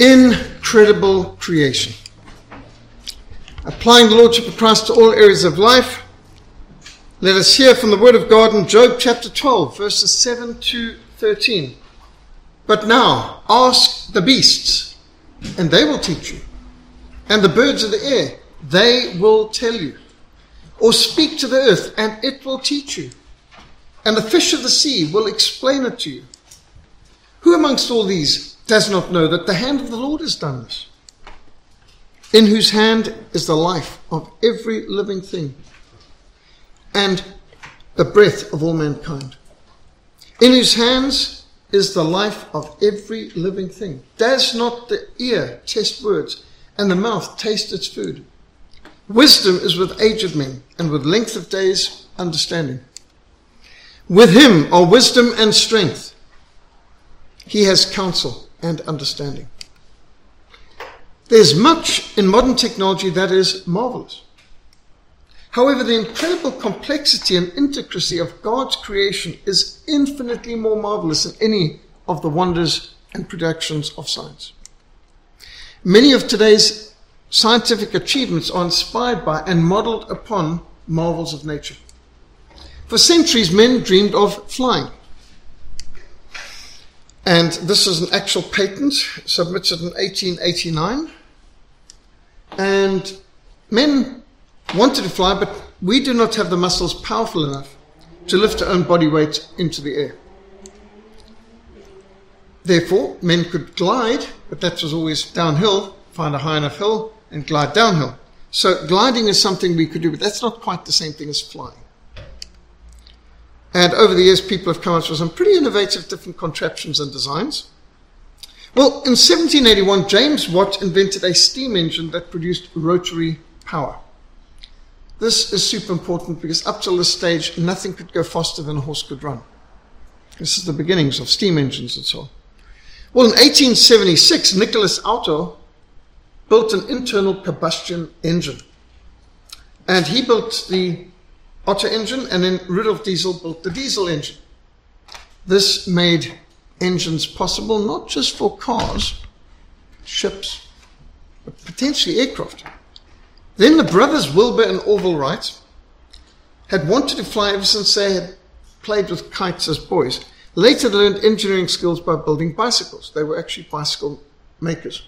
Incredible creation. Applying the Lordship of Christ to all areas of life, let us hear from the Word of God in Job chapter 12, verses 7 to 13. But now ask the beasts, and they will teach you, and the birds of the air, they will tell you. Or speak to the earth, and it will teach you, and the fish of the sea will explain it to you. Who amongst all these does not know that the hand of the Lord has done this? In whose hand is the life of every living thing and the breath of all mankind. In whose hands is the life of every living thing. Does not the ear test words and the mouth taste its food? Wisdom is with aged men, and with length of days, understanding. With him are wisdom and strength. He has counsel and understanding. There's much in modern technology that is marvelous. However, the incredible complexity and intricacy of God's creation is infinitely more marvelous than any of the wonders and productions of science. Many of today's scientific achievements are inspired by and modeled upon marvels of nature. For centuries, men dreamed of flying. And this is an actual patent submitted in 1889. And men wanted to fly, but we do not have the muscles powerful enough to lift our own body weight into the air. Therefore, men could glide, but that was always downhill, find a high enough hill, and glide downhill. So gliding is something we could do, but that's not quite the same thing as flying. And over the years, people have come up with some pretty innovative different contraptions and designs. Well, in 1781, James Watt invented a steam engine that produced rotary power. This is super important because up till this stage, nothing could go faster than a horse could run. This is the beginnings of steam engines and so on. Well, in 1876, Nicholas Otto built an internal combustion engine. And he built the Otto engine, and then Rudolf Diesel built the diesel engine. This made engines possible not just for cars, ships, but potentially aircraft. Then the brothers Wilbur and Orville Wright had wanted to fly ever since they had played with kites as boys. Later, they learned engineering skills by building bicycles. They were actually bicycle makers.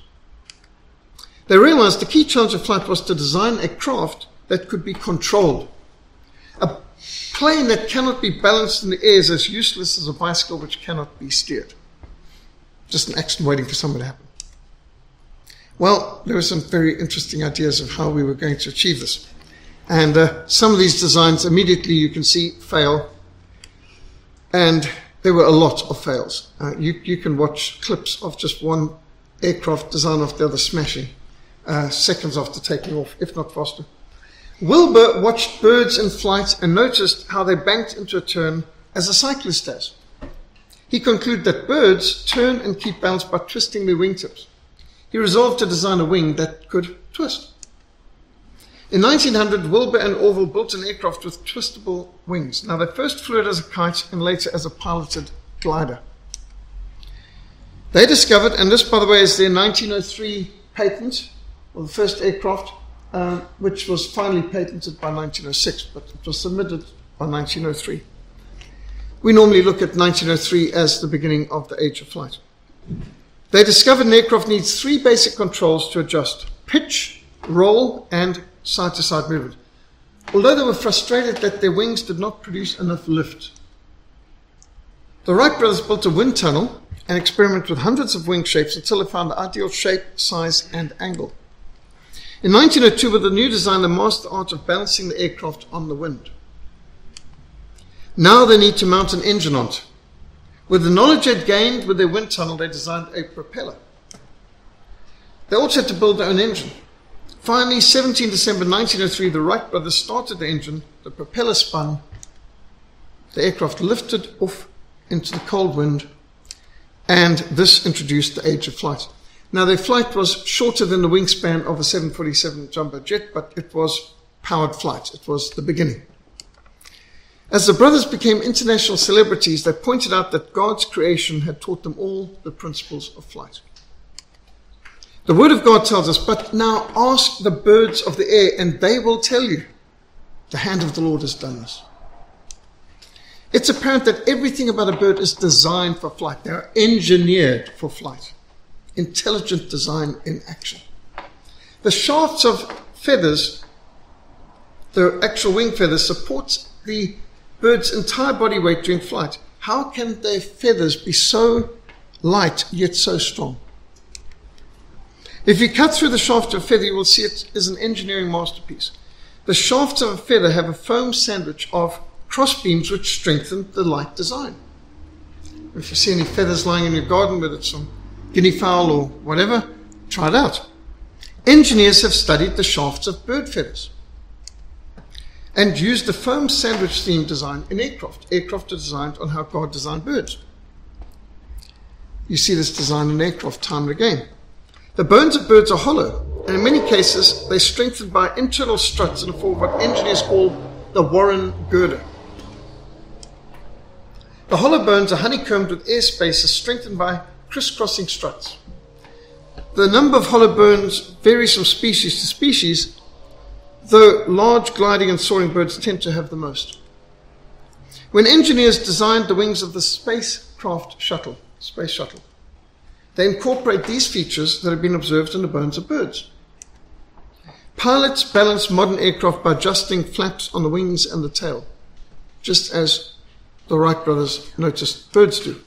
They realized the key challenge of flight was to design a craft that could be controlled. A plane that cannot be balanced in the air is as useless as a bicycle which cannot be steered. Just an accident waiting for something to happen. Well, there were some very interesting ideas of how we were going to achieve this. And uh, some of these designs immediately you can see fail. And there were a lot of fails. Uh, you, you can watch clips of just one aircraft design after the other smashing uh, seconds after taking off, if not faster. Wilbur watched birds in flight and noticed how they banked into a turn as a cyclist does. He concluded that birds turn and keep balance by twisting their wingtips he resolved to design a wing that could twist. In 1900, Wilbur and Orville built an aircraft with twistable wings. Now, they first flew it as a kite and later as a piloted glider. They discovered, and this, by the way, is their 1903 patent, or the first aircraft, uh, which was finally patented by 1906, but it was submitted by 1903. We normally look at 1903 as the beginning of the age of flight. They discovered an aircraft needs three basic controls to adjust pitch, roll, and side to side movement. Although they were frustrated that their wings did not produce enough lift. The Wright brothers built a wind tunnel and experimented with hundreds of wing shapes until they found the ideal shape, size, and angle. In 1902, with the new design, they mastered the art of balancing the aircraft on the wind. Now they need to mount an engine on it. With the knowledge they'd gained with their wind tunnel, they designed a propeller. They also had to build their own engine. Finally, 17 December 1903, the Wright brothers started the engine, the propeller spun, the aircraft lifted off into the cold wind, and this introduced the age of flight. Now, their flight was shorter than the wingspan of a 747 jumbo jet, but it was powered flight. It was the beginning. As the brothers became international celebrities, they pointed out that God's creation had taught them all the principles of flight. The Word of God tells us, but now ask the birds of the air, and they will tell you, the hand of the Lord has done this. It's apparent that everything about a bird is designed for flight. They are engineered for flight. Intelligent design in action. The shafts of feathers, the actual wing feathers, support the bird's entire body weight during flight. How can their feathers be so light yet so strong? If you cut through the shaft of a feather, you will see it is an engineering masterpiece. The shafts of a feather have a foam sandwich of cross beams which strengthen the light design. If you see any feathers lying in your garden, whether it's some guinea fowl or whatever, try it out. Engineers have studied the shafts of bird feathers and used the foam sandwich theme design in aircraft. Aircraft are designed on how God designed birds. You see this design in aircraft time and again. The bones of birds are hollow, and in many cases, they're strengthened by internal struts in the form of what engineers call the Warren girder. The hollow bones are honeycombed with air spaces strengthened by crisscrossing struts. The number of hollow bones varies from species to species, though large gliding and soaring birds tend to have the most. When engineers designed the wings of the spacecraft shuttle, space shuttle, they incorporate these features that have been observed in the bones of birds. Pilots balance modern aircraft by adjusting flaps on the wings and the tail, just as the Wright brothers noticed birds do.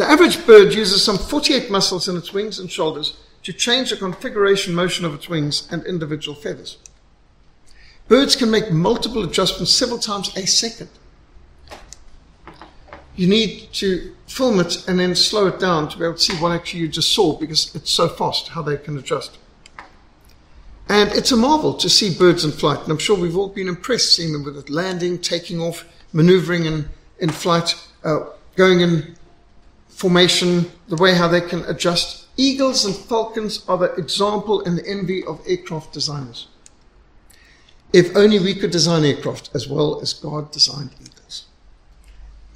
The average bird uses some 48 muscles in its wings and shoulders to change the configuration motion of its wings and individual feathers. Birds can make multiple adjustments several times a second. You need to film it and then slow it down to be able to see what actually you just saw because it's so fast how they can adjust. And it's a marvel to see birds in flight. And I'm sure we've all been impressed seeing them with it landing, taking off, maneuvering in, in flight, uh, going in formation, the way how they can adjust. Eagles and falcons are the example and the envy of aircraft designers. If only we could design aircraft as well as God designed eagles.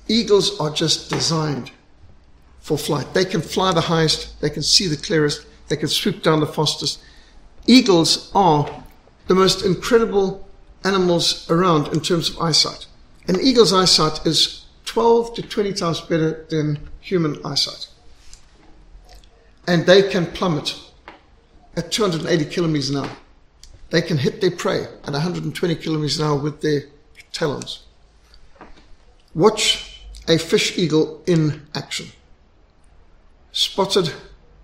Eagles are just designed for flight. They can fly the highest, they can see the clearest, they can swoop down the fastest. Eagles are the most incredible animals around in terms of eyesight. An eagle's eyesight is 12 to 20 times better than human eyesight. And they can plummet at 280 kilometers an hour. They can hit their prey at 120 kilometers an hour with their talons. Watch a fish eagle in action. Spotted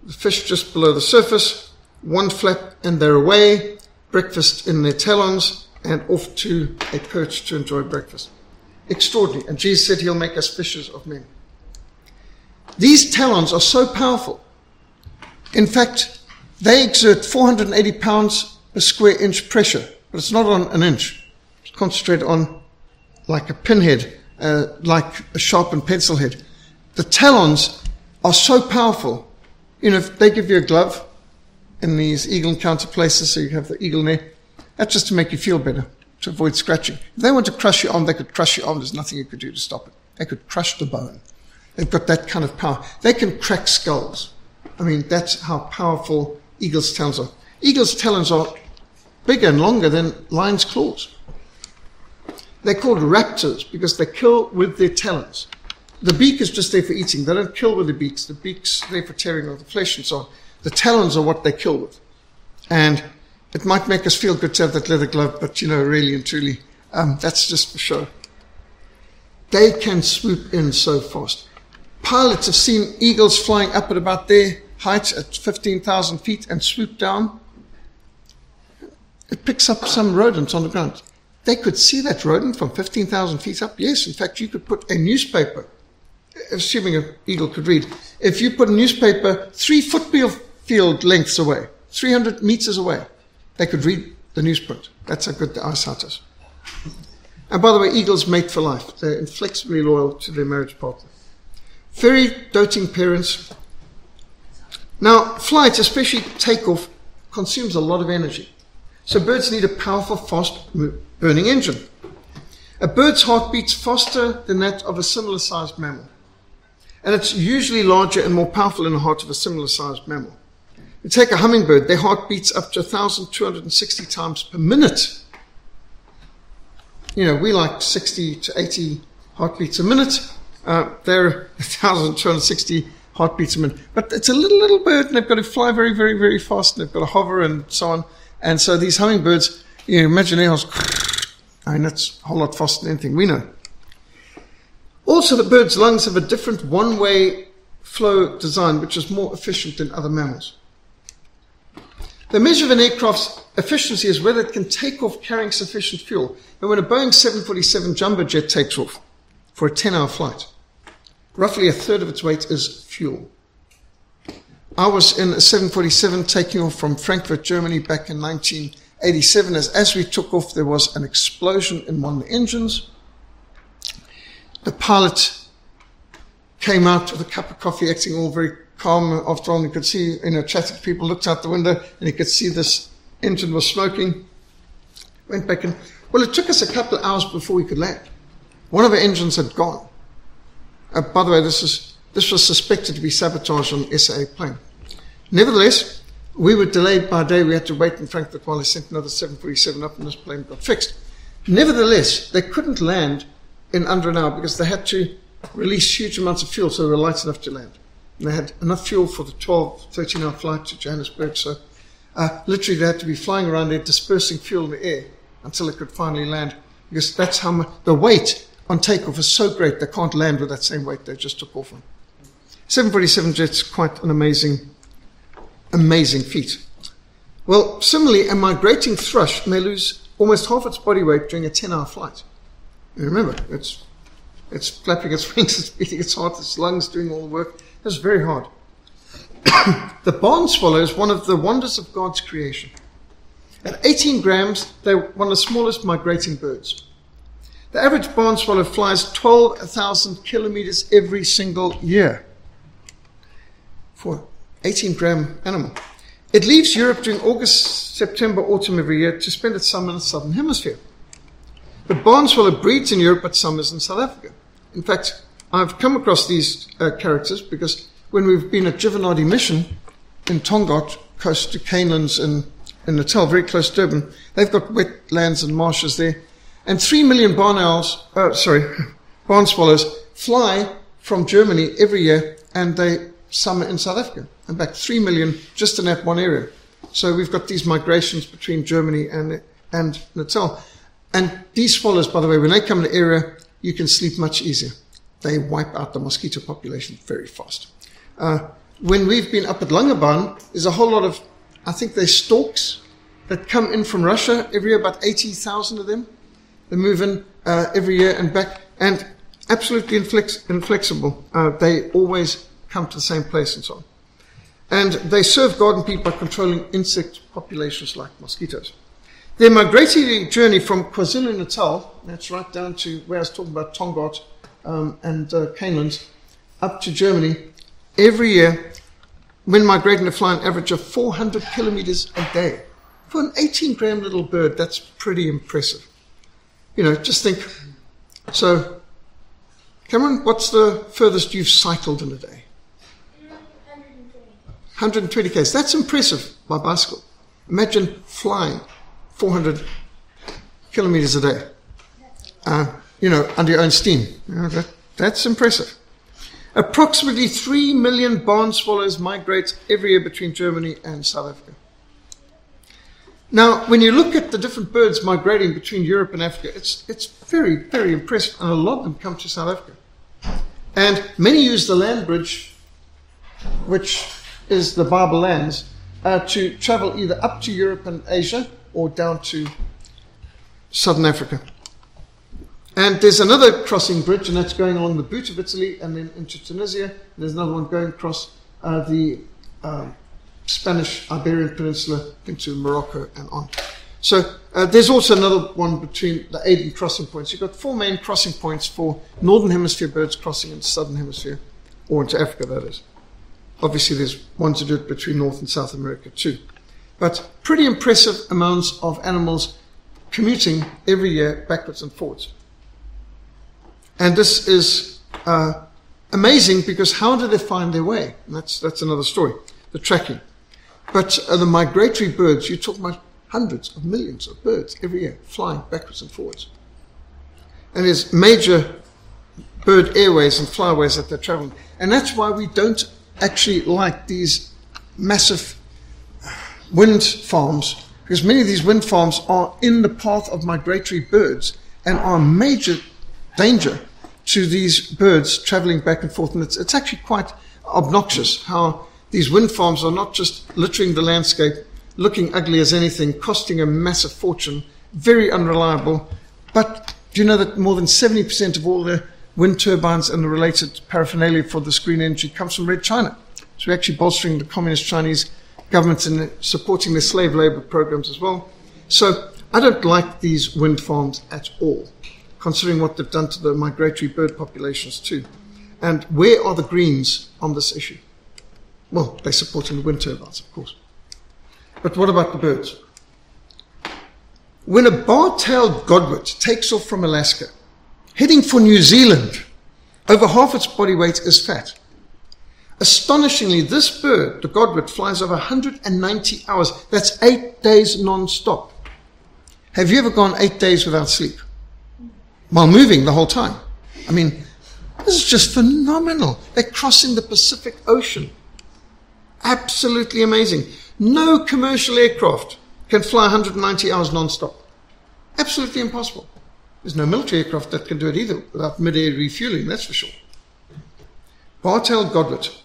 the fish just below the surface, one flap and they're away, breakfast in their talons, and off to a perch to enjoy breakfast. Extraordinary. And Jesus said he'll make us fishers of men. These talons are so powerful. In fact, they exert 480 pounds per square inch pressure, but it's not on an inch. It's concentrated on like a pinhead, uh, like a sharpened pencil head. The talons are so powerful. You know, if they give you a glove in these eagle encounter places, so you have the eagle there, that's just to make you feel better to avoid scratching. If they want to crush your arm, they could crush your arm. There's nothing you could do to stop it. They could crush the bone. They've got that kind of power. They can crack skulls. I mean, that's how powerful eagles' talons are. Eagles' talons are bigger and longer than lions' claws. They're called raptors because they kill with their talons. The beak is just there for eating. They don't kill with the beaks. The beak's there for tearing off the flesh and so on. The talons are what they kill with. And it might make us feel good to have that leather glove, but you know, really and truly, um, that's just for show. They can swoop in so fast. Pilots have seen eagles flying up at about their height at 15,000 feet and swoop down. It picks up some rodents on the ground. They could see that rodent from 15,000 feet up. Yes, in fact, you could put a newspaper, assuming an eagle could read, if you put a newspaper three football field lengths away, 300 meters away, they could read the newsprint. That's how good the eyesight is. And by the way, eagles mate for life. They're inflexibly loyal to their marriage partner. Very doting parents. Now, flight, especially takeoff, consumes a lot of energy. So birds need a powerful, fast burning engine. A bird's heart beats faster than that of a similar sized mammal. And it's usually larger and more powerful in the heart of a similar sized mammal. You take a hummingbird, their heart beats up to 1,260 times per minute. You know, we like 60 to 80 heartbeats a minute. Uh, they're 1,260 heartbeats a minute. But it's a little, little bird, and they've got to fly very, very, very fast, and they've got to hover and so on. And so these hummingbirds, you know, imagine hearts, I mean, that's a whole lot faster than anything we know. Also, the bird's lungs have a different one way flow design, which is more efficient than other mammals. The measure of an aircraft's efficiency is whether it can take off carrying sufficient fuel. And when a Boeing 747 jumbo jet takes off for a 10 hour flight, roughly a third of its weight is fuel. I was in a 747 taking off from Frankfurt, Germany back in 1987. As, as we took off, there was an explosion in one of the engines. The pilot came out with a cup of coffee, acting all very calm after all. You could see, you know, chatting to people, looked out the window, and you could see this engine was smoking. Went back and, well, it took us a couple of hours before we could land. One of our engines had gone. Uh, by the way, this, is, this was suspected to be sabotage on SAA plane. Nevertheless, we were delayed by a day. We had to wait in Frankfurt while they sent another 747 up and this plane got fixed. Nevertheless, they couldn't land in under an hour because they had to release huge amounts of fuel so they were light enough to land. And they had enough fuel for the 12, 13 hour flight to Johannesburg. So uh, literally they had to be flying around there dispersing fuel in the air until they could finally land because that's how much the weight on takeoff is so great they can't land with that same weight they just took off on. 747 jet's quite an amazing, amazing feat. Well, similarly, a migrating thrush may lose almost half its body weight during a 10 hour flight. And remember, it's, it's flapping its wings, it's beating its heart, its lungs doing all the work. It's very hard. the barn swallow is one of the wonders of God's creation. At 18 grams, they're one of the smallest migrating birds. The average barn swallow flies 12,000 kilometers every single year for 18 gram animal. It leaves Europe during August, September, autumn every year to spend its summer in the southern hemisphere. The barn swallow breeds in Europe but summers in South Africa. In fact, I've come across these uh, characters because when we've been at Jivanadi Mission in Tongaat, close to Canelands in, in Natal, very close to Durban, they've got wetlands and marshes there. And three million barn owls, uh, sorry, barn swallows fly from Germany every year and they summer in South Africa. And back three million just in that one area. So we've got these migrations between Germany and, and Natal. And these swallows, by the way, when they come in the area, you can sleep much easier they wipe out the mosquito population very fast. Uh, when we've been up at Langebaan, there's a whole lot of, I think there's storks that come in from Russia every year, about 80,000 of them. They move in uh, every year and back, and absolutely inflex- inflexible. Uh, they always come to the same place and so on. And they serve garden people by controlling insect populations like mosquitoes. Their migratory journey from KwaZulu-Natal, that's right down to where I was talking about Tongaat, um, and uh, Canelands up to Germany every year when migrating to fly an average of 400 kilometers a day. For an 18 gram little bird, that's pretty impressive. You know, just think. So, Cameron, what's the furthest you've cycled in a day? 120 k's. That's impressive by bicycle. Imagine flying 400 kilometers a day. Uh, you know, under your own steam. That, that's impressive. Approximately 3 million barn swallows migrate every year between Germany and South Africa. Now, when you look at the different birds migrating between Europe and Africa, it's, it's very, very impressive, and a lot of them come to South Africa. And many use the land bridge, which is the Bible lands, uh, to travel either up to Europe and Asia or down to southern Africa. And there's another crossing bridge, and that's going along the boot of Italy and then into Tunisia. There's another one going across uh, the um, Spanish Iberian Peninsula into Morocco and on. So uh, there's also another one between the Aden crossing points. You've got four main crossing points for northern hemisphere birds crossing into southern hemisphere, or into Africa, that is. Obviously, there's one to do it between North and South America too. But pretty impressive amounts of animals commuting every year backwards and forwards. And this is uh, amazing because how do they find their way? And that's, that's another story. The tracking. But uh, the migratory birds, you talk about hundreds of millions of birds every year flying backwards and forwards. And there's major bird airways and flyways that they're traveling. And that's why we don't actually like these massive wind farms, because many of these wind farms are in the path of migratory birds and are a major danger to these birds traveling back and forth. And it's, it's actually quite obnoxious how these wind farms are not just littering the landscape, looking ugly as anything, costing a massive fortune, very unreliable. But do you know that more than 70% of all the wind turbines and the related paraphernalia for this green energy comes from Red China? So we're actually bolstering the communist Chinese government and supporting their slave labor programs as well. So I don't like these wind farms at all, considering what they've done to the migratory bird populations too. And where are the Greens on this issue? Well, they're supporting the wind turbines, of course. But what about the birds? When a bar-tailed godwit takes off from Alaska, heading for New Zealand, over half its body weight is fat. Astonishingly, this bird, the godwit, flies over 190 hours. That's eight days non-stop. Have you ever gone eight days without sleep? While moving the whole time. I mean, this is just phenomenal. They're crossing the Pacific Ocean. Absolutely amazing. No commercial aircraft can fly 190 hours non-stop. Absolutely impossible. There's no military aircraft that can do it either without mid-air refueling, that's for sure. Bar-tailed godwit.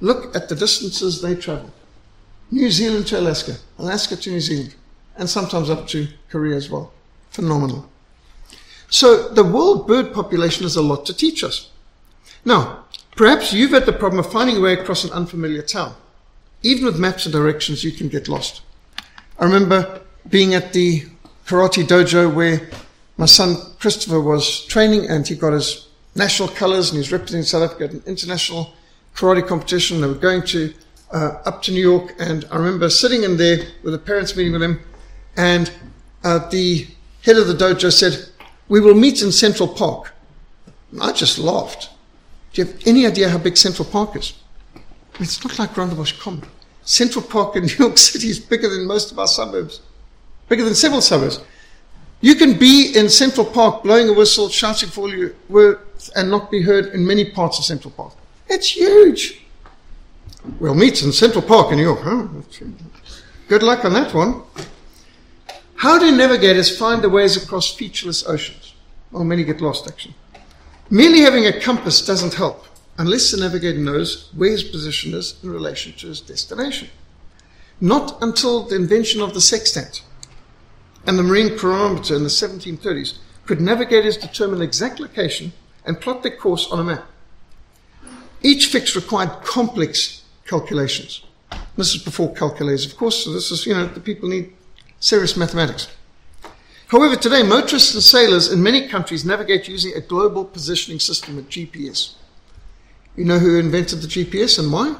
Look at the distances they travel. New Zealand to Alaska, Alaska to New Zealand, and sometimes up to Korea as well. Phenomenal. So the world bird population has a lot to teach us. Now, perhaps you've had the problem of finding a way across an unfamiliar town. Even with maps and directions, you can get lost. I remember being at the karate dojo where my son Christopher was training and he got his national colors and he was representing South Africa at an international karate competition. They were going to uh, up to New York and I remember sitting in there with the parents meeting with him and uh, the head of the dojo said, we will meet in Central Park. I just laughed. Do you have any idea how big Central Park is? It's not like Rondebosch Common. Central Park in New York City is bigger than most of our suburbs, bigger than several suburbs. You can be in Central Park blowing a whistle, shouting for all you worth, and not be heard in many parts of Central Park. It's huge. We'll meet in Central Park in New York. Huh? Good luck on that one. How do navigators find the ways across featureless oceans? Well, many get lost, actually. Merely having a compass doesn't help unless the navigator knows where his position is in relation to his destination. Not until the invention of the sextant and the marine chronometer in the 1730s could navigators determine exact location and plot their course on a map. Each fix required complex calculations. This is before calculators, of course, so this is, you know, the people need serious mathematics. However, today, motorists and sailors in many countries navigate using a global positioning system, a GPS. You know who invented the GPS and why?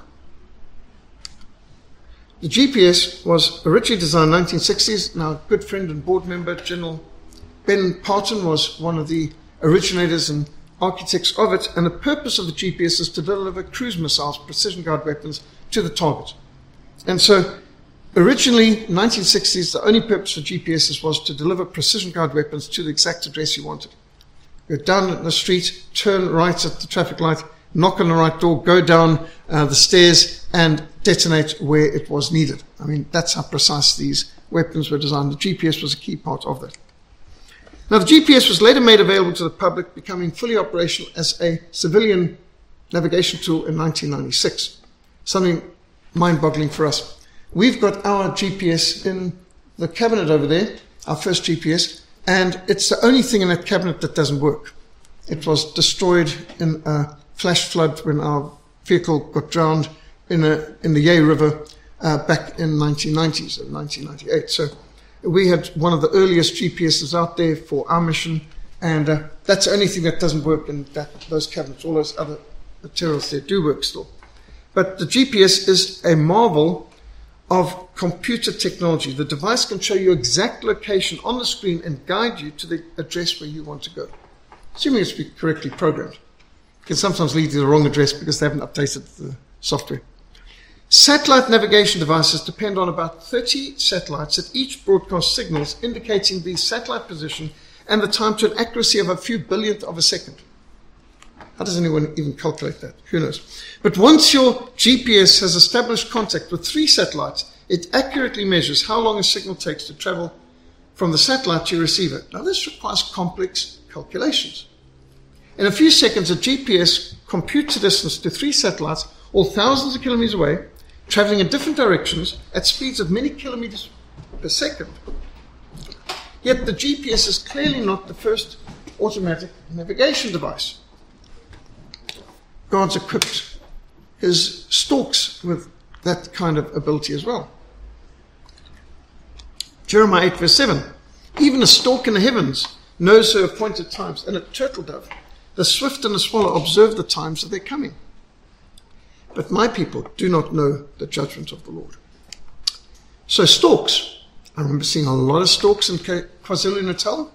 The GPS was originally designed in the 1960s. Now, good friend and board member, General Ben Parton, was one of the originators and architects of it. And the purpose of the GPS is to deliver cruise missiles, precision guided weapons, to the target. And so Originally, 1960s, the only purpose for GPSs was to deliver precision guide weapons to the exact address you wanted. Go down the street, turn right at the traffic light, knock on the right door, go down uh, the stairs, and detonate where it was needed. I mean, that's how precise these weapons were designed. The GPS was a key part of that. Now, the GPS was later made available to the public, becoming fully operational as a civilian navigation tool in 1996. Something mind boggling for us. We've got our GPS in the cabinet over there, our first GPS, and it's the only thing in that cabinet that doesn't work. It was destroyed in a flash flood when our vehicle got drowned in, a, in the Yei River uh, back in 1990s so 1998. So we had one of the earliest GPSs out there for our mission, and uh, that's the only thing that doesn't work in that, those cabinets. All those other materials there do work still. But the GPS is a marvel of computer technology. The device can show you exact location on the screen and guide you to the address where you want to go, assuming it's correctly programmed. Can sometimes lead to the wrong address because they haven't updated the software. Satellite navigation devices depend on about 30 satellites that each broadcast signals indicating the satellite position and the time to an accuracy of a few billionth of a second. How does anyone even calculate that? Who knows? But once your GPS has established contact with three satellites, it accurately measures how long a signal takes to travel from the satellite to your receiver. Now, this requires complex calculations. In a few seconds, a GPS computes the distance to three satellites, all thousands of kilometers away, traveling in different directions at speeds of many kilometers per second. Yet the GPS is clearly not the first automatic navigation device. God's equipped his storks with that kind of ability as well. Jeremiah 8, verse 7. Even a stork in the heavens knows her appointed times, and a turtle dove, the swift and the swallow, observe the times of their coming. But my people do not know the judgment of the Lord. So, storks. I remember seeing a lot of storks in KwaZulu Natal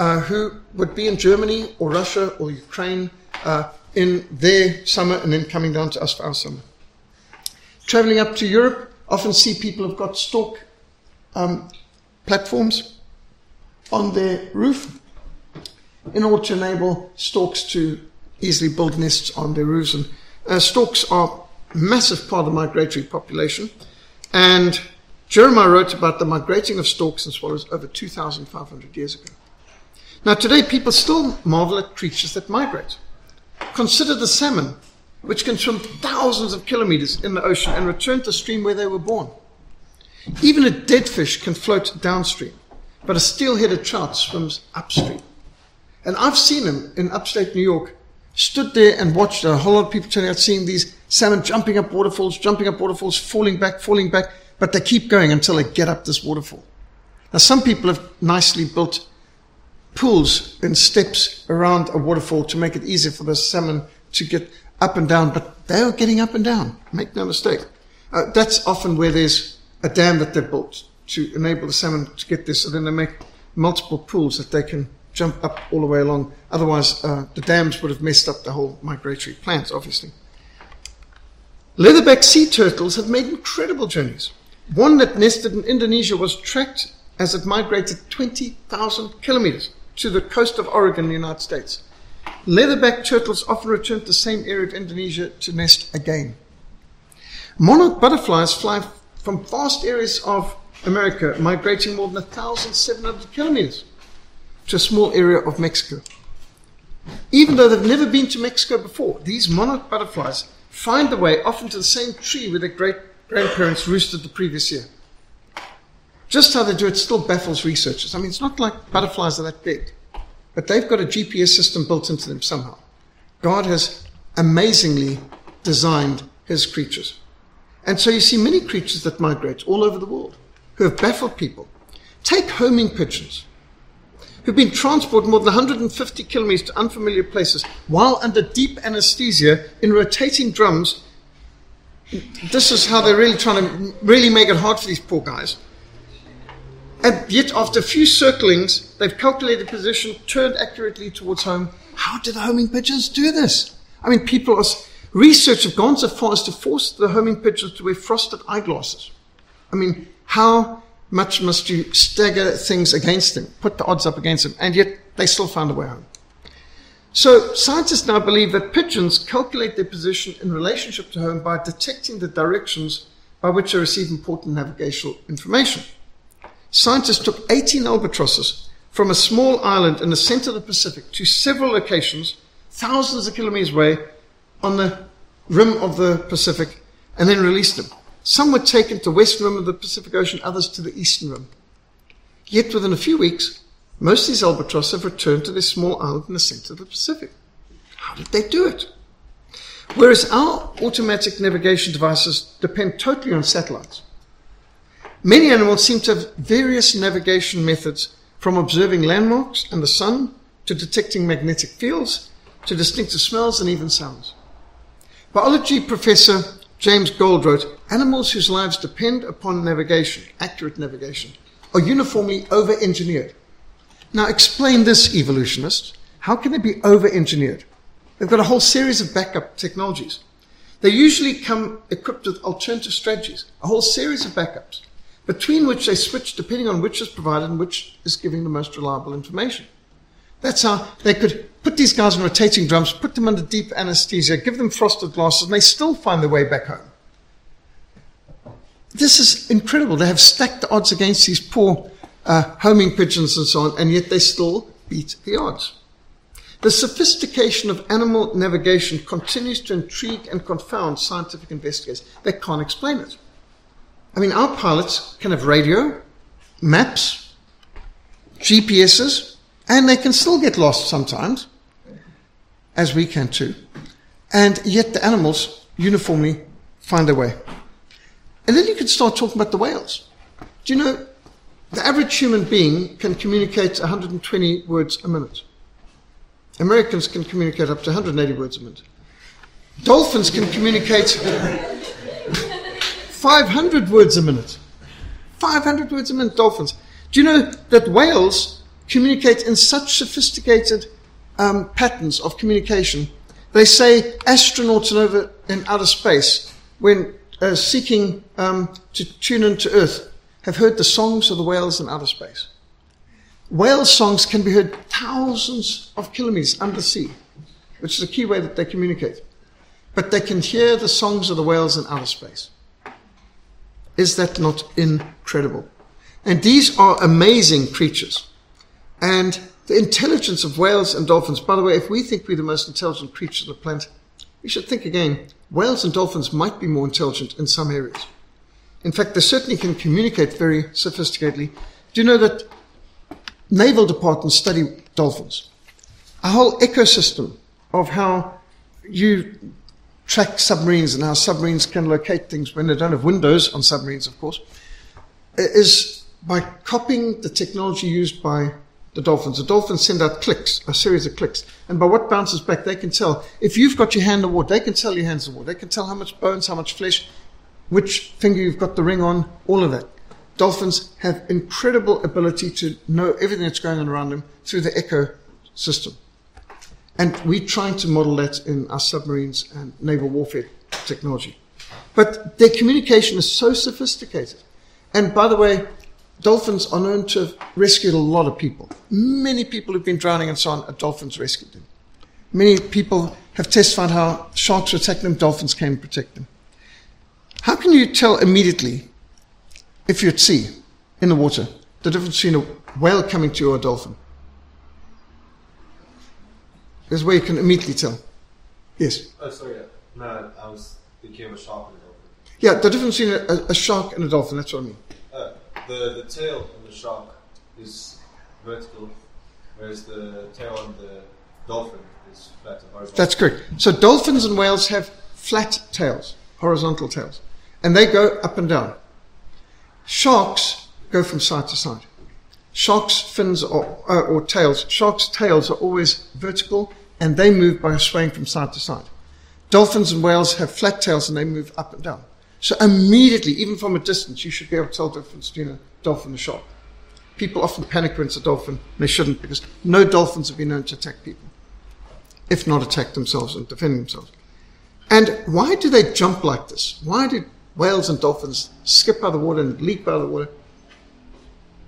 uh, who would be in Germany or Russia or Ukraine uh, in their summer and then coming down to us for our summer. Traveling up to Europe, often see people have got stork um, platforms on their roof in order to enable storks to easily build nests on their roofs. And uh, storks are a massive part of the migratory population. And Jeremiah wrote about the migrating of storks and swallows over 2,500 years ago. Now, today, people still marvel at creatures that migrate. Consider the salmon, which can swim thousands of kilometers in the ocean and return to the stream where they were born. Even a dead fish can float downstream, but a steel-headed trout swims upstream. And I've seen them in upstate New York, stood there and watched a whole lot of people turning out, seeing these salmon jumping up waterfalls, jumping up waterfalls, falling back, falling back, but they keep going until they get up this waterfall. Now, some people have nicely built pools and steps around a waterfall to make it easier for the salmon to get up and down, but they are getting up and down. Make no mistake. Uh, that's often where there's a dam that they've built to enable the salmon to get this, So then they make multiple pools that they can jump up all the way along. Otherwise, uh, the dams would have messed up the whole migratory plants, obviously. Leatherback sea turtles have made incredible journeys. One that nested in Indonesia was tracked as it migrated 20,000 kilometers to the coast of Oregon the United States. Leatherback turtles often return to the same area of Indonesia to nest again. Monarch butterflies fly from vast areas of America, migrating more than 1,700 kilometers to a small area of Mexico. Even though they've never been to Mexico before, these monarch butterflies find their way often to the same tree where their great grandparents roosted the previous year. Just how they do it still baffles researchers. I mean, it's not like butterflies are that big, but they've got a GPS system built into them somehow. God has amazingly designed his creatures. And so you see many creatures that migrate all over the world who have baffled people. Take homing pigeons who've been transported more than 150 kilometers to unfamiliar places while under deep anesthesia in rotating drums. This is how they're really trying to really make it hard for these poor guys. And yet, after a few circlings, they've calculated position, turned accurately towards home. How do the homing pigeons do this? I mean, people are Research have gone so far as to force the homing pigeons to wear frosted eyeglasses. I mean, how much must you stagger things against them, put the odds up against them, and yet they still found a way home. So scientists now believe that pigeons calculate their position in relationship to home by detecting the directions by which they receive important navigational information. Scientists took 18 albatrosses from a small island in the center of the Pacific to several locations, thousands of kilometers away, on the rim of the Pacific and then released them. Some were taken to the western rim of the Pacific Ocean, others to the eastern rim. Yet within a few weeks, most of these albatross have returned to their small island in the center of the Pacific. How did they do it? Whereas our automatic navigation devices depend totally on satellites, many animals seem to have various navigation methods from observing landmarks and the sun to detecting magnetic fields to distinctive smells and even sounds. Biology professor James Gould wrote, animals whose lives depend upon navigation, accurate navigation, are uniformly over-engineered. Now explain this, evolutionists. How can they be over-engineered? They've got a whole series of backup technologies. They usually come equipped with alternative strategies, a whole series of backups, between which they switch depending on which is provided and which is giving the most reliable information. That's how they could put these guys in rotating drums, put them under deep anesthesia, give them frosted glasses, and they still find their way back home. This is incredible. They have stacked the odds against these poor uh, homing pigeons and so on, and yet they still beat the odds. The sophistication of animal navigation continues to intrigue and confound scientific investigators. They can't explain it. I mean, our pilots can have radio, maps, GPSs, and they can still get lost sometimes, as we can too. And yet the animals uniformly find their way. And then you can start talking about the whales. Do you know the average human being can communicate 120 words a minute? Americans can communicate up to 180 words a minute. Dolphins can communicate 500 words a minute. 500 words a minute, dolphins. Do you know that whales communicate in such sophisticated um, patterns of communication? They say astronauts over in outer space, when uh, seeking um, to tune into Earth, have heard the songs of the whales in outer space. Whale songs can be heard thousands of kilometers under sea, which is a key way that they communicate. But they can hear the songs of the whales in outer space. Is that not incredible? And these are amazing creatures. And the intelligence of whales and dolphins, by the way, if we think we're the most intelligent creatures on the planet, we should think again. Whales and dolphins might be more intelligent in some areas. In fact, they certainly can communicate very sophisticatedly. Do you know that naval departments study dolphins. A whole ecosystem of how you track submarines and how submarines can locate things when they don't have windows on submarines, of course, is by copying the technology used by the dolphins. The dolphins send out clicks, a series of clicks, and by what bounces back, they can tell. If you've got your hand in the water, they can tell your hand's in the water. They can tell how much bones, how much flesh, which finger you've got the ring on, all of that dolphins have incredible ability to know everything that's going on around them through the ecosystem. And we're trying to model that in our submarines and naval warfare technology. But their communication is so sophisticated. And by the way, dolphins are known to have rescued a lot of people. Many people who've been drowning and so on, dolphins rescued them. Many people have testified how sharks attacking them, dolphins came and protect them. How can you tell immediately if you're at sea in the water the difference between a whale coming to you or a dolphin. There's where you can immediately tell. Yes? Oh, sorry. No, I was thinking of a shark and a dolphin. Yeah, the difference between a, a shark and a dolphin, that's what I mean. The, the tail on the shark is vertical, whereas the tail on the dolphin is flat and horizontal. That's correct. So dolphins and whales have flat tails, horizontal tails, and they go up and down. Sharks go from side to side. Sharks' fins or, uh, or tails, sharks' tails are always vertical and they move by swaying from side to side. Dolphins and whales have flat tails and they move up and down. So immediately, even from a distance, you should be able to tell the difference between a dolphin and a shark. People often panic when it's a dolphin. They shouldn't because no dolphins have been known to attack people, if not attack themselves and defend themselves. And why do they jump like this? Why do whales and dolphins skip out of the water and leap out of the water.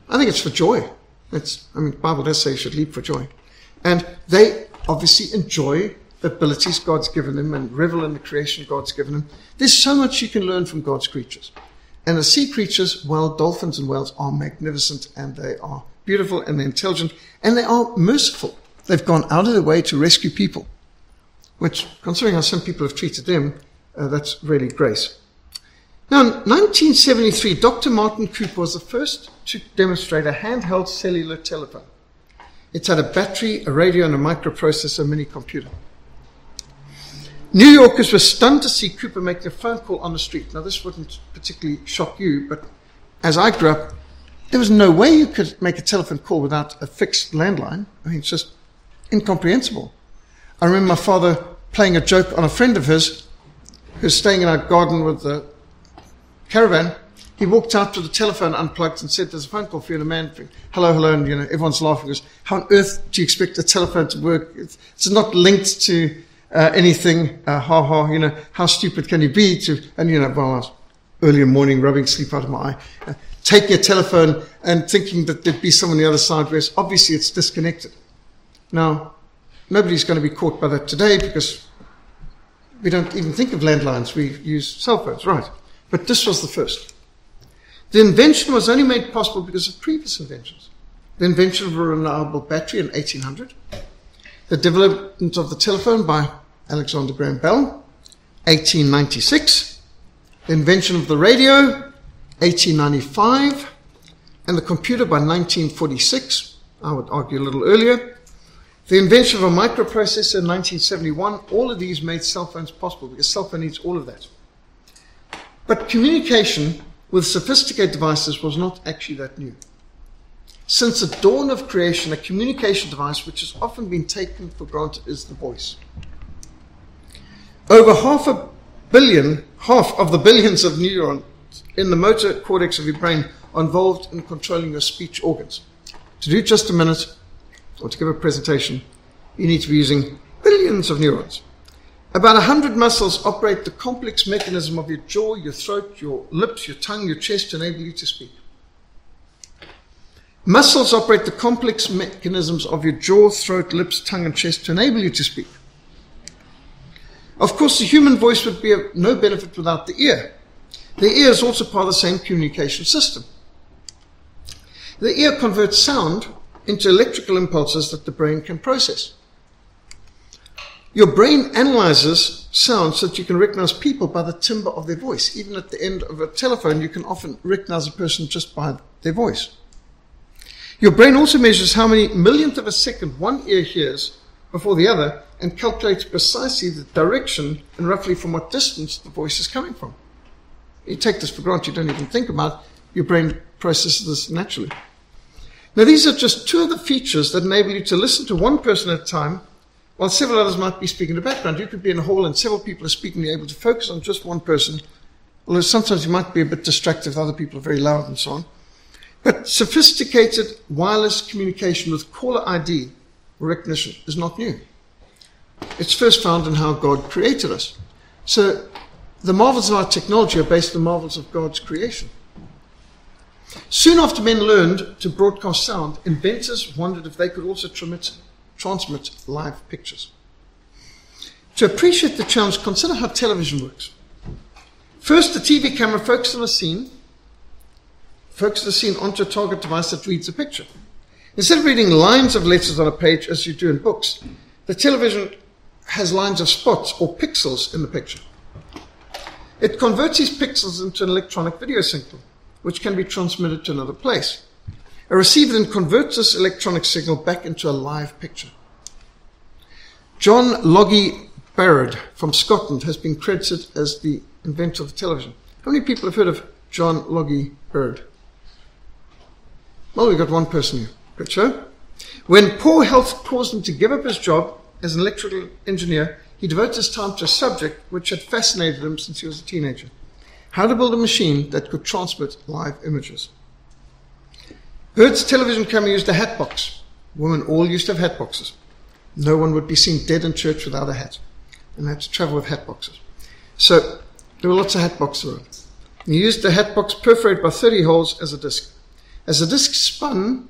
I think it's for joy. It's, I mean, the Bible does say you should leap for joy. And they obviously enjoy abilities God's given them and revel in the creation God's given them. There's so much you can learn from God's creatures. And the sea creatures, well, dolphins and whales are magnificent and they are beautiful and they're intelligent and they are merciful. They've gone out of their way to rescue people, which, considering how some people have treated them, uh, that's really grace. Now, in 1973, Dr. Martin Cooper was the first to demonstrate a handheld cellular telephone. It had a battery, a radio, and a microprocessor mini computer. New Yorkers were stunned to see Cooper make a phone call on the street. Now, this wouldn't particularly shock you, but as I grew up, there was no way you could make a telephone call without a fixed landline. I mean, it's just incomprehensible. I remember my father playing a joke on a friend of his who was staying in our garden with the caravan, he walked out to the telephone unplugged and said, There's a phone call for you. And the man, hello, hello. And, you know, everyone's laughing. He goes, How on earth do you expect a telephone to work? It's not linked to uh, anything, uh, ha ha, you know, how stupid can you be to, and you know, well, I was early in the morning rubbing sleep out of my eye, uh, taking a telephone and thinking that there'd be someone on the other side, whereas obviously it's disconnected. Now, nobody's going to be caught by that today because we don't even think of landlines, we use cell phones, right? But this was the first. The invention was only made possible because of previous inventions. The invention of a reliable battery in 1800, the development of the telephone by Alexander Graham Bell, 1896, the invention of the radio, 1895, and the computer by 1946, I would argue a little earlier. The invention of a microprocessor in 1971, all of these made cell phones possible because cell phone needs all of that. But communication with sophisticated devices was not actually that new. Since the dawn of creation, a communication device which has often been taken for granted is the voice. Over half a billion, half of the billions of neurons in the motor cortex of your brain are involved in controlling your speech organs. To do just a minute, or to give a presentation, you need to be using billions of neurons. About 100 muscles operate the complex mechanism of your jaw, your throat, your lips, your tongue, your chest to enable you to speak. Muscles operate the complex mechanisms of your jaw, throat, lips, tongue, and chest to enable you to speak. Of course, the human voice would be of no benefit without the ear. The ear is also part of the same communication system. The ear converts sound into electrical impulses that the brain can process. Your brain analyzes sound so that you can recognize people by the timbre of their voice. Even at the end of a telephone, you can often recognize a person just by their voice. Your brain also measures how many millionth of a second one ear hears before the other and calculates precisely the direction and roughly from what distance the voice is coming from. You take this for granted, you don't even think about it. Your brain processes this naturally. Now, these are just two of the features that enable you to listen to one person at a time while several others might be speaking in the background. You could be in a hall and several people are speaking, you're able to focus on just one person, although sometimes you might be a bit distracted if other people are very loud and so on. But sophisticated wireless communication with caller ID recognition is not new. It's first found in how God created us. So the marvels of our technology are based on the marvels of God's creation. Soon after men learned to broadcast sound, inventors wondered if they could also transmit, live pictures. To appreciate the challenge, consider how television works. First, the TV camera focuses on a scene, focuses the scene onto a target device that reads a picture. Instead of reading lines of letters on a page as you do in books, the television has lines of spots or pixels in the picture. It converts these pixels into an electronic video signal which can be transmitted to another place. A receiver then converts this electronic signal back into a live picture. John Logie Baird from Scotland has been credited as the inventor of television. How many people have heard of John Logie Baird? Well, we've got one person here. Good show. When poor health caused him to give up his job as an electrical engineer, he devoted his time to a subject which had fascinated him since he was a teenager how to build a machine that could transmit live images. Baird's television camera used a hat box. Women all used to have hat boxes. No one would be seen dead in church without a hat. And they had to travel with hat boxes. So there were lots of hat boxes around. He used the hat box perforated by 30 holes as a disc. As the disc spun,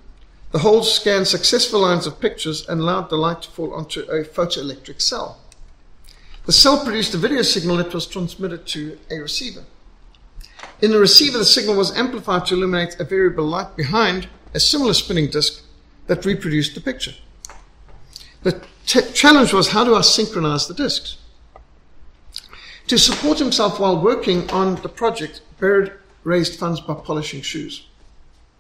the holes scanned successful lines of pictures and allowed the light to fall onto a photoelectric cell. The cell produced a video signal that was transmitted to a receiver. In the receiver, the signal was amplified to illuminate a variable light behind a similar spinning disk that reproduced the picture. The challenge was how do I synchronize the disks? To support himself while working on the project, Baird raised funds by polishing shoes.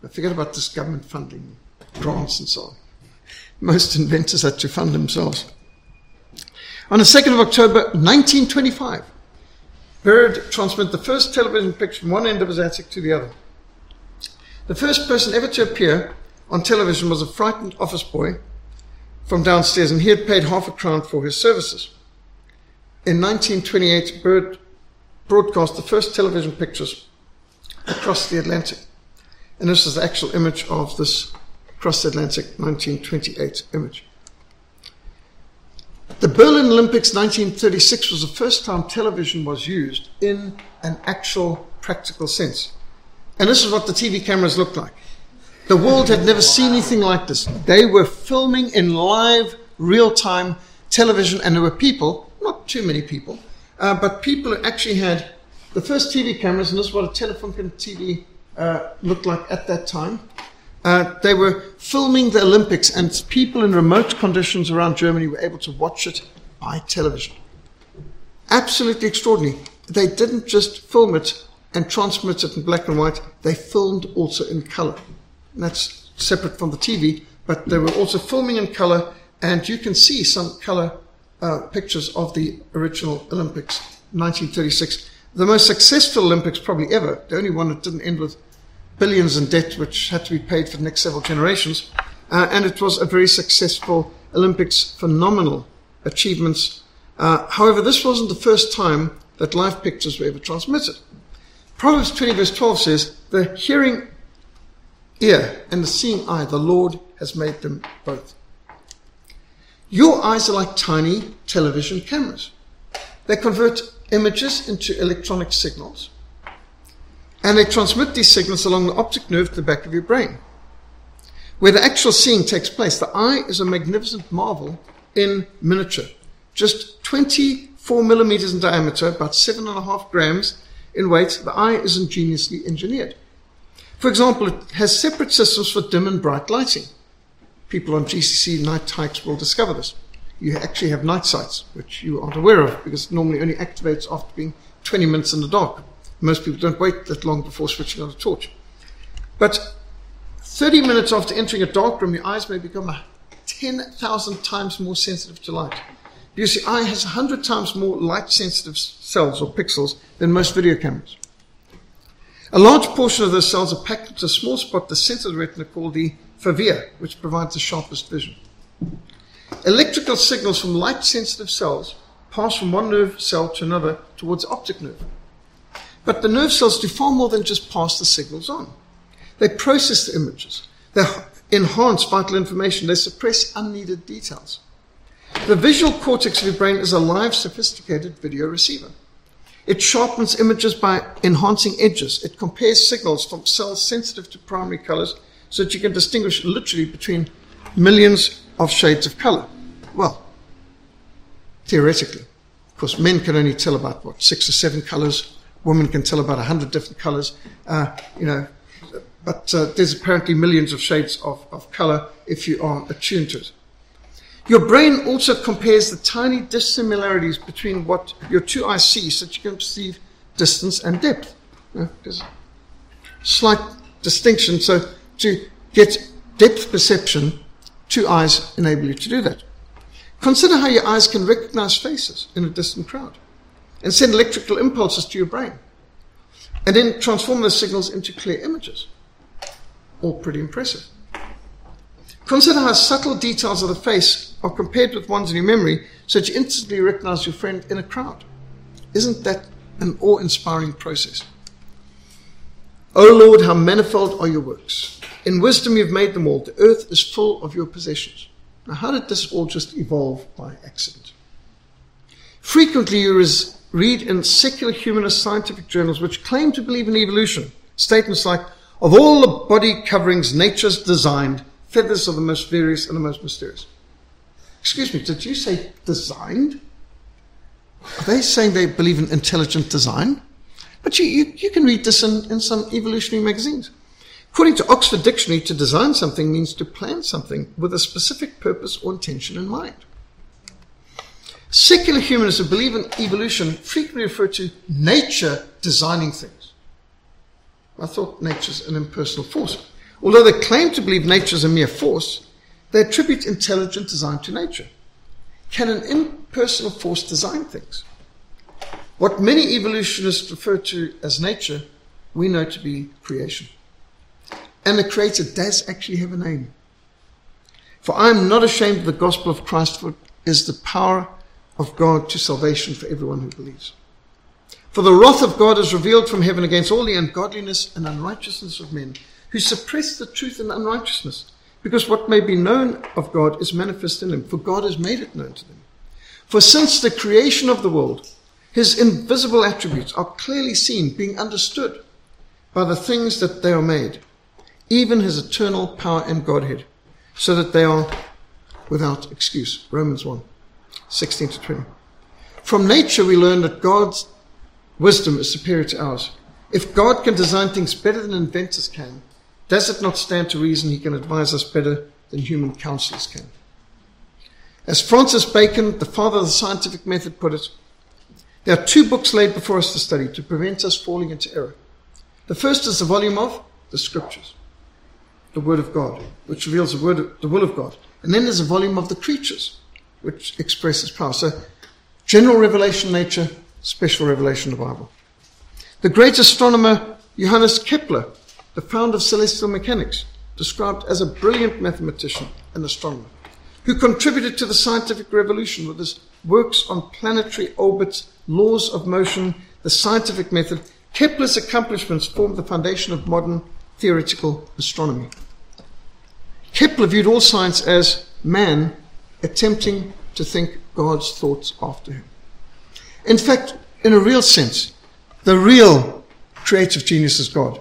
Now forget about this government funding, grants and so on. Most inventors had to fund themselves. On the 2nd of October 1925, Baird transmitted the first television picture from one end of his attic to the other. The first person ever to appear on television was a frightened office boy from downstairs, and he had paid half a crown for his services. In 1928, Baird broadcast the first television pictures across the Atlantic. And this is the actual image of this cross Atlantic 1928 image. The Berlin Olympics 1936 was the first time television was used in an actual practical sense. And this is what the TV cameras looked like. The world had never seen anything like this. They were filming in live, real time television, and there were people, not too many people, uh, but people who actually had the first TV cameras, and this is what a Telefunken TV uh, looked like at that time. Uh, they were filming the Olympics, and people in remote conditions around Germany were able to watch it by television. Absolutely extraordinary. They didn't just film it and transmit it in black and white, they filmed also in color. And that's separate from the TV, but they were also filming in color, and you can see some color uh, pictures of the original Olympics, 1936. The most successful Olympics probably ever, the only one that didn't end with billions in debt, which had to be paid for the next several generations. Uh, and it was a very successful Olympics, phenomenal achievements. Uh, however, this wasn't the first time that live pictures were ever transmitted. Proverbs 20, verse 12 says, The hearing ear and the seeing eye, the Lord has made them both. Your eyes are like tiny television cameras. They convert images into electronic signals and they transmit these signals along the optic nerve to the back of your brain. Where the actual seeing takes place, the eye is a magnificent marvel in miniature. Just 24 millimeters in diameter, about seven and a half grams in weight, the eye is ingeniously engineered. For example, it has separate systems for dim and bright lighting. People on GCC night hikes will discover this. You actually have night sights, which you aren't aware of because it normally only activates after being 20 minutes in the dark. Most people don't wait that long before switching on a torch. But 30 minutes after entering a dark room, your eyes may become 10,000 times more sensitive to light. Because your eye has 100 times more light sensitive cells or pixels than most video cameras. A large portion of those cells are packed into a small spot, the center of the retina, called the fovea, which provides the sharpest vision. Electrical signals from light sensitive cells pass from one nerve cell to another towards the optic nerve. But the nerve cells do far more than just pass the signals on. They process the images. They enhance vital information. They suppress unneeded details. The visual cortex of your brain is a live, sophisticated video receiver. It sharpens images by enhancing edges. It compares signals from cells sensitive to primary colors so that you can distinguish literally between millions of shades of color. Well, theoretically. Of course, men can only tell about, what, six or seven colors women can tell about a hundred different colors. Uh, you know, but uh, there's apparently millions of shades of, of color if you are attuned to it. Your brain also compares the tiny dissimilarities between what your two eyes see so that you can perceive distance and depth. there's a slight distinction. So to get depth perception, two eyes enable you to do that. Consider how your eyes can recognize faces in a distant crowd and send electrical impulses to your brain. And then transform those signals into clear images. All pretty impressive. Consider how subtle details of the face are compared with ones in your memory so that you instantly recognize your friend in a crowd. Isn't that an awe inspiring process? O Lord, how manifold are your works. In wisdom you've made them all. The earth is full of your possessions. Now, how did this all just evolve by accident? Frequently, you res- read in secular humanist scientific journals which claim to believe in evolution statements like, of all the body coverings nature's designed, feathers are the most various and the most mysterious. Excuse me, did you say designed? Are they saying they believe in intelligent design? But you, you, you can read this in, in some evolutionary magazines. According to Oxford Dictionary, to design something means to plan something with a specific purpose or intention in mind. Secular humanists who believe in evolution frequently refer to nature designing things. I thought nature's an impersonal force. Although they claim to believe nature is a mere force, they attribute intelligent design to nature. Can an impersonal force design things? What many evolutionists refer to as nature, we know to be creation. And the Creator does actually have a name. For I am not ashamed of the gospel of Christ, for it is the power of God to salvation for everyone who believes. For the wrath of God is revealed from heaven against all the ungodliness and unrighteousness of men who suppress the truth in unrighteousness, because what may be known of God is manifest in them, for God has made it known to them. For since the creation of the world, his invisible attributes are clearly seen, being understood by the things that they are made, even his eternal power and Godhead, so that they are without excuse. Romans 1 16 to 20. From nature, we learn that God's wisdom is superior to ours. If God can design things better than inventors can, does it not stand to reason he can advise us better than human counselors can? As Francis Bacon, the father of the scientific method, put it, there are two books laid before us to study to prevent us falling into error. The first is the volume of the Scriptures, the Word of God, which reveals the, word the will of God. And then there's a volume of the creatures, which expresses power. So, general revelation, nature, special revelation, the Bible. The great astronomer Johannes Kepler, the founder of celestial mechanics, described as a brilliant mathematician and astronomer, who contributed to the scientific revolution with his works on planetary orbits, laws of motion, the scientific method. Kepler's accomplishments formed the foundation of modern theoretical astronomy. Kepler viewed all science as man attempting to think God's thoughts after him. In fact, in a real sense, the real creative genius is God.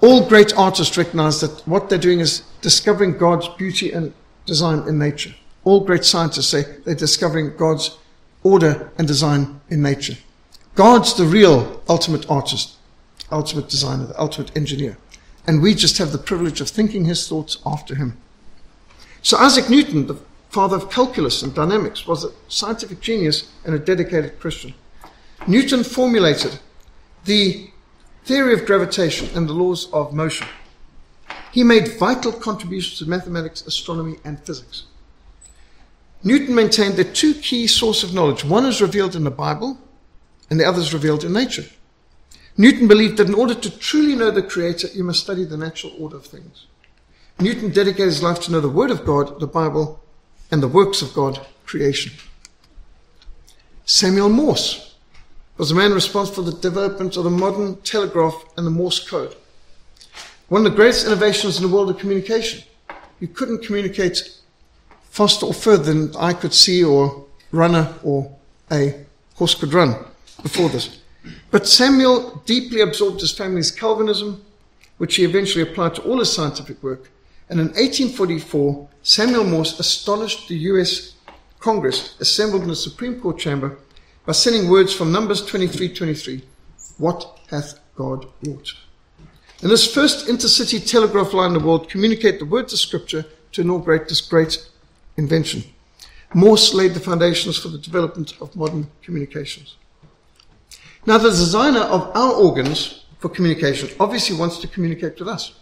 All great artists recognize that what they're doing is discovering God's beauty and design in nature. All great scientists say they're discovering God's order and design in nature. God's the real ultimate artist, ultimate designer, the ultimate engineer. And we just have the privilege of thinking his thoughts after him. So Isaac Newton, the father of calculus and dynamics, was a scientific genius and a dedicated Christian. Newton formulated the theory of gravitation and the laws of motion. He made vital contributions to mathematics, astronomy, and physics. Newton maintained that two key sources of knowledge one is revealed in the Bible, and the other is revealed in nature. Newton believed that in order to truly know the Creator, you must study the natural order of things. Newton dedicated his life to know the Word of God, the Bible, and the works of God, creation. Samuel Morse was the man responsible for the development of the modern telegraph and the Morse code. One of the greatest innovations in the world of communication. You couldn't communicate faster or further than I could see or runner or a horse could run before this. But Samuel deeply absorbed his family's Calvinism, which he eventually applied to all his scientific work. And in 1844, Samuel Morse astonished the US Congress assembled in the Supreme Court chamber by sending words from Numbers 23:23, "What hath God wrought?" And this first intercity telegraph line in the world communicate the words of Scripture to inaugurate this great invention. Morse laid the foundations for the development of modern communications. Now, the designer of our organs for communication obviously wants to communicate with us.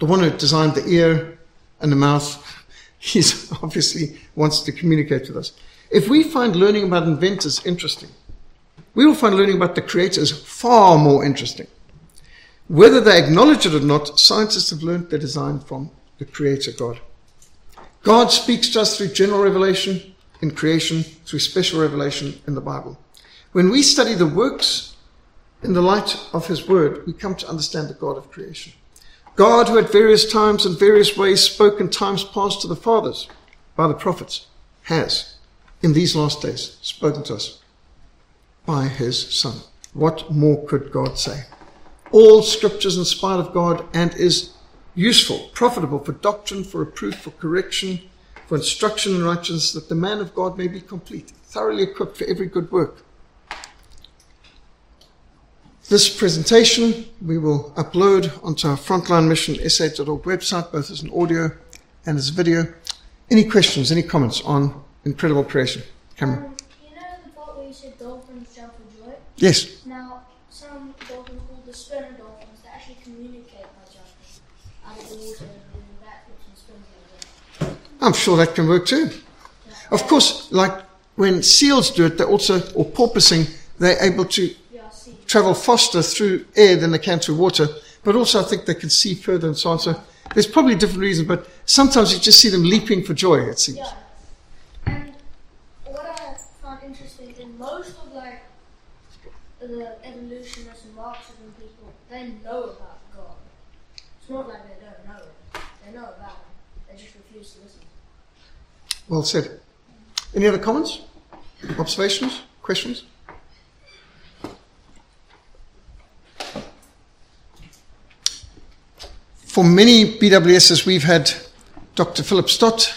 The one who designed the ear and the mouth, he obviously wants to communicate with us. If we find learning about inventors interesting, we will find learning about the creators far more interesting. Whether they acknowledge it or not, scientists have learned their design from the Creator God. God speaks to us through general revelation in creation, through special revelation in the Bible. When we study the works in the light of His Word, we come to understand the God of creation. God, who at various times and various ways spoke in times past to the fathers by the prophets, has, in these last days, spoken to us by His Son. What more could God say? All scriptures inspired of God and is useful, profitable for doctrine, for reproof, for correction, for instruction in righteousness, that the man of God may be complete, thoroughly equipped for every good work. This presentation we will upload onto our Frontline Mission SA.org website, both as an audio and as a video. Any questions, any comments on Incredible Creation? Cameron? Um, you know the part where you said dolphins jump for joy? Yes. Now, some dolphins called the spinner dolphins that actually communicate by jumping out of the water and doing backflips and spins like. I'm sure that can work too. Of course, like when seals do it, they're also, or porpoising, they're able to Yeah, I see. Travel faster through air than they can through water, but also I think they can see further and so on. So there's probably different reasons, but sometimes you just see them leaping for joy, it seems. Yeah. And what I found interesting in most of like the evolutionists and Marxism people, they know about God. It's not like they don't know it. They know about him. They just refuse to listen. Well said. Any other comments? Observations? Questions? For many BWSs, we've had Dr. Philip Stott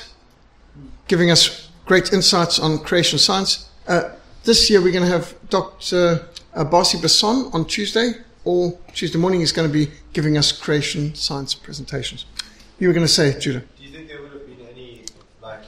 giving us great insights on creation science. Uh, this year, we're going to have Dr. Uh, Barsi Basson on Tuesday, or Tuesday morning, he's going to be giving us creation science presentations. You were going to say, Judah. Do you think there would have been any like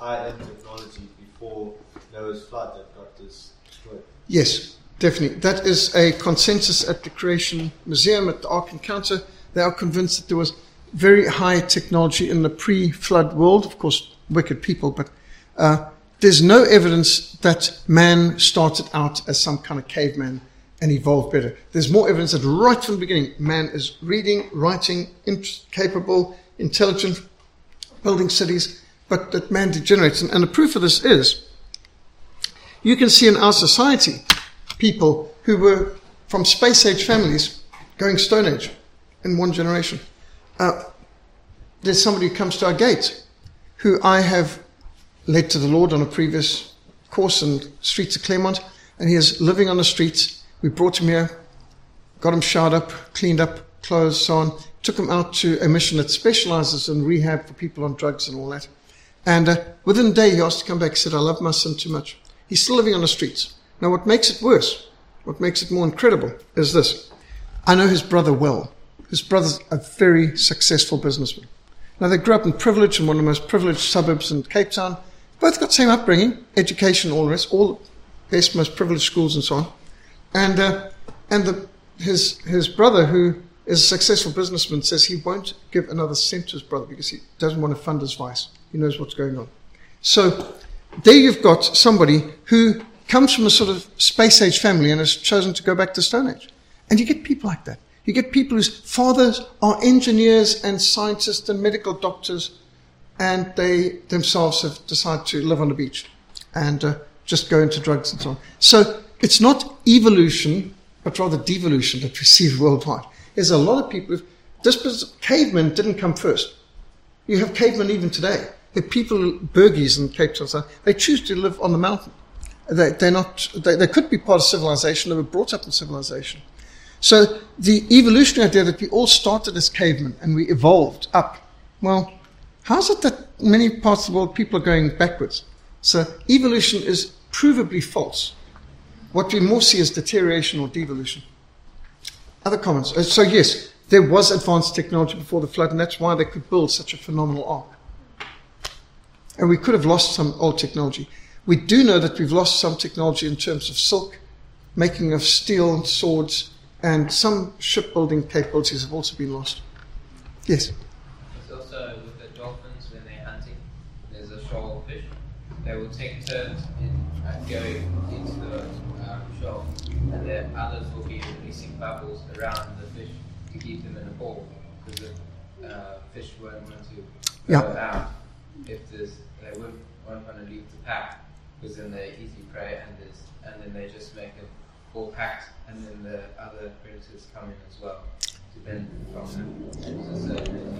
high-end technology before Noah's flood that got this destroyed? Yes, definitely. That is a consensus at the Creation Museum at the Ark Encounter. They are convinced that there was very high technology in the pre-flood world. Of course, wicked people, but uh, there's no evidence that man started out as some kind of caveman and evolved better. There's more evidence that right from the beginning, man is reading, writing, capable, intelligent, building cities, but that man degenerates. And, and the proof of this is you can see in our society people who were from space age families going Stone Age in one generation. Uh, there's somebody who comes to our gate who I have led to the Lord on a previous course in streets of Claremont, and he is living on the streets we brought him here, got him showered up, cleaned up, clothes, so on. Took him out to a mission that specializes in rehab for people on drugs and all that. And uh, within a day, he asked to come back. He said, I love my son too much. He's still living on the streets. Now, what makes it worse, what makes it more incredible, is this. I know his brother well. His brother's a very successful businessman. Now, they grew up in privilege in one of the most privileged suburbs in Cape Town. Both got the same upbringing, education, all the rest, all the best, most privileged schools and so on. And, uh, and the, his, his brother, who is a successful businessman, says he won't give another cent to his brother because he doesn't want to fund his vice. He knows what's going on. So there you've got somebody who comes from a sort of space age family and has chosen to go back to Stone Age. And you get people like that. You get people whose fathers are engineers and scientists and medical doctors, and they themselves have decided to live on the beach and uh, just go into drugs and so on. So it's not evolution, but rather devolution that we see worldwide. There's a lot of people, this cavemen didn't come first. You have cavemen even today. The people, Bergies in Cape Town, they choose to live on the mountain. They, they're not, they, they could be part of civilization, they were brought up in civilization. So the evolutionary idea that we all started as cavemen and we evolved up, well, how's it that many parts of the world people are going backwards? So evolution is provably false. What we more see is deterioration or devolution. Other comments? Uh, so, yes, there was advanced technology before the flood, and that's why they could build such a phenomenal ark. And we could have lost some old technology. We do know that we've lost some technology in terms of silk, making of steel swords, and some shipbuilding capabilities have also been lost. Yes? It's also with the dolphins when they're hunting, there's a shoal of fish. They will take turns in uh, going into the shoal, and then others will be releasing bubbles around the fish to keep them in a ball because the uh, fish won't want to yeah. go out if there's, they won't, won't want to leave the pack because then they're easy prey and there's, and then they just make a ball packed and then the other predators come in as well.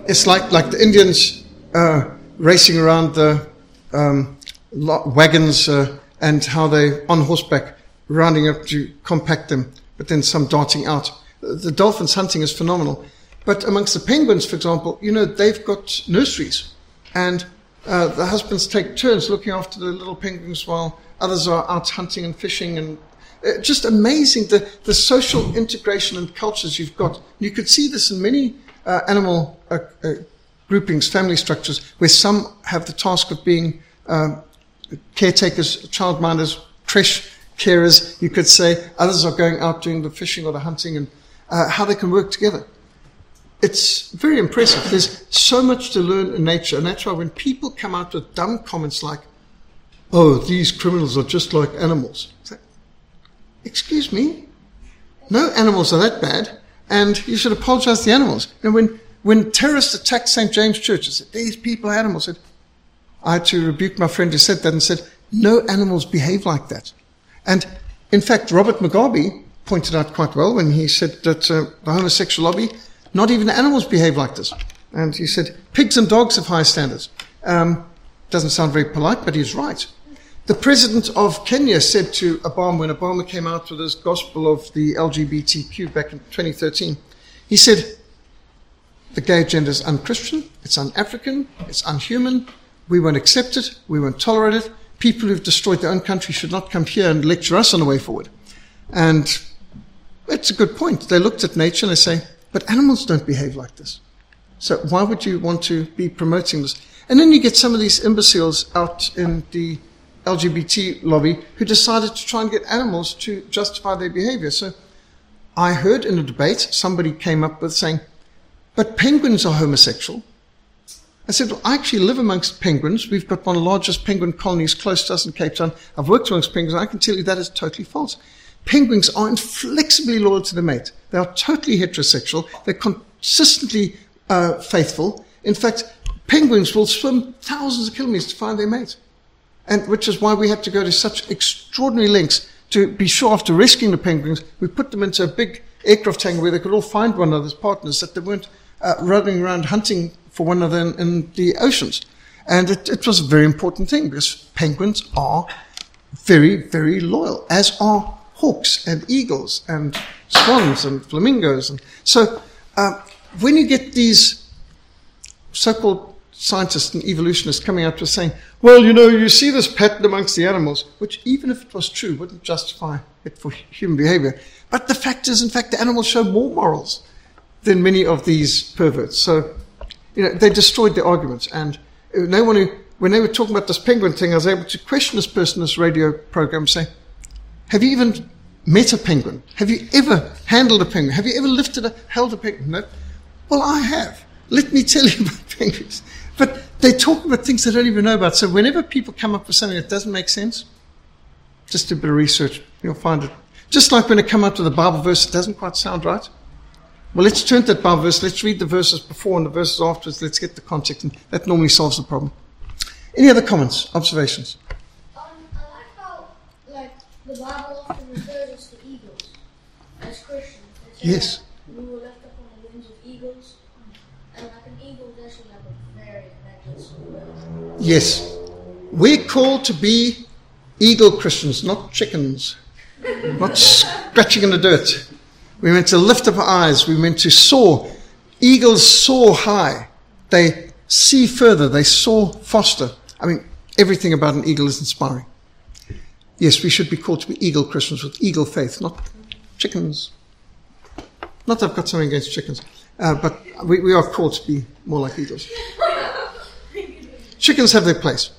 It's like like the Indians uh, racing around the um, wagons uh, and how they on horseback rounding up to compact them, but then some darting out. The dolphins hunting is phenomenal. But amongst the penguins, for example, you know, they've got nurseries. And uh, the husbands take turns looking after the little penguins while others are out hunting and fishing. And uh, just amazing the, the social integration and cultures you've got. You could see this in many uh, animal uh, uh, groupings, family structures, where some have the task of being um, caretakers, childminders, creche carers, you could say. Others are going out doing the fishing or the hunting and uh, how they can work together. It's very impressive. There's so much to learn in nature. And that's why when people come out with dumb comments like, oh, these criminals are just like animals. Excuse me? No animals are that bad. And you should apologize to the animals. And when, when terrorists attacked St. James Church, I said, these people are animals. I, said, I had to rebuke my friend who said that and said, no animals behave like that. And in fact, Robert Mugabe pointed out quite well when he said that uh, the homosexual lobby, not even animals behave like this. And he said, pigs and dogs have high standards. Um, Doesn't sound very polite, but he's right. The president of Kenya said to Obama when Obama came out with his gospel of the LGBTQ back in 2013, he said, the gay agenda is unchristian, it's un-African, it's unhuman, we won't accept it, we won't tolerate it. People who've destroyed their own country should not come here and lecture us on the way forward. And it's a good point. They looked at nature and they say, but animals don't behave like this. So why would you want to be promoting this? And then you get some of these imbeciles out in the LGBT lobby who decided to try and get animals to justify their behavior. So I heard in a debate somebody came up with saying, but penguins are homosexual. I said, well, I actually live amongst penguins. We've got one of the largest penguin colonies close to us in Cape Town. I've worked amongst penguins. I can tell you that is totally false. Penguins are inflexibly loyal to the mate. They are totally heterosexual. They're consistently uh, faithful. In fact, penguins will swim thousands of kilometers to find their mate. And which is why we had to go to such extraordinary lengths to be sure after rescuing the penguins, we put them into a big aircraft hangar where they could all find one another's partners, that they weren't uh, running around hunting for one another in, in the oceans. And it, it, was a very important thing because penguins are very, very loyal, as are hawks and eagles and swans and flamingos. And so uh, when you get these so-called scientists and evolutionists coming out with saying, well, you know, you see this pattern amongst the animals, which even if it was true, wouldn't justify it for human behavior. But the fact is, in fact, the animals show more morals than many of these perverts. So, you know, they destroyed the arguments. And no one who, when they were talking about this penguin thing, I was able to question this person in this radio program, say, have you even met a penguin? Have you ever handled a penguin? Have you ever lifted a, held a penguin? No. Well, I have. Let me tell you about penguins. But they talk about things they don't even know about. So whenever people come up with something that doesn't make sense, just do a bit of research. You'll find it. Just like when it come up to the Bible verse that doesn't quite sound right. Well, let's turn to that Bible verse. Let's read the verses before and the verses afterwards. Let's get the context, and that normally solves the problem. Any other comments, observations? Um, I like how, like, the Bible often refers us to eagles as Christians. Yes. We were left up on the wings of eagles, and like an eagle is actually like a very magnificent bird. Yes. We're called to be eagle Christians, not chickens, not scratching in the dirt. We meant to lift up our eyes. We meant to soar. Eagles soar high. They see further. They soar faster. I mean, everything about an eagle is inspiring. Yes, we should be called to be eagle Christians with eagle faith, not chickens. Not that I've got something against chickens, uh, but we, we are called to be more like eagles. Chickens have their place.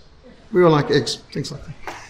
We all like eggs, things like that.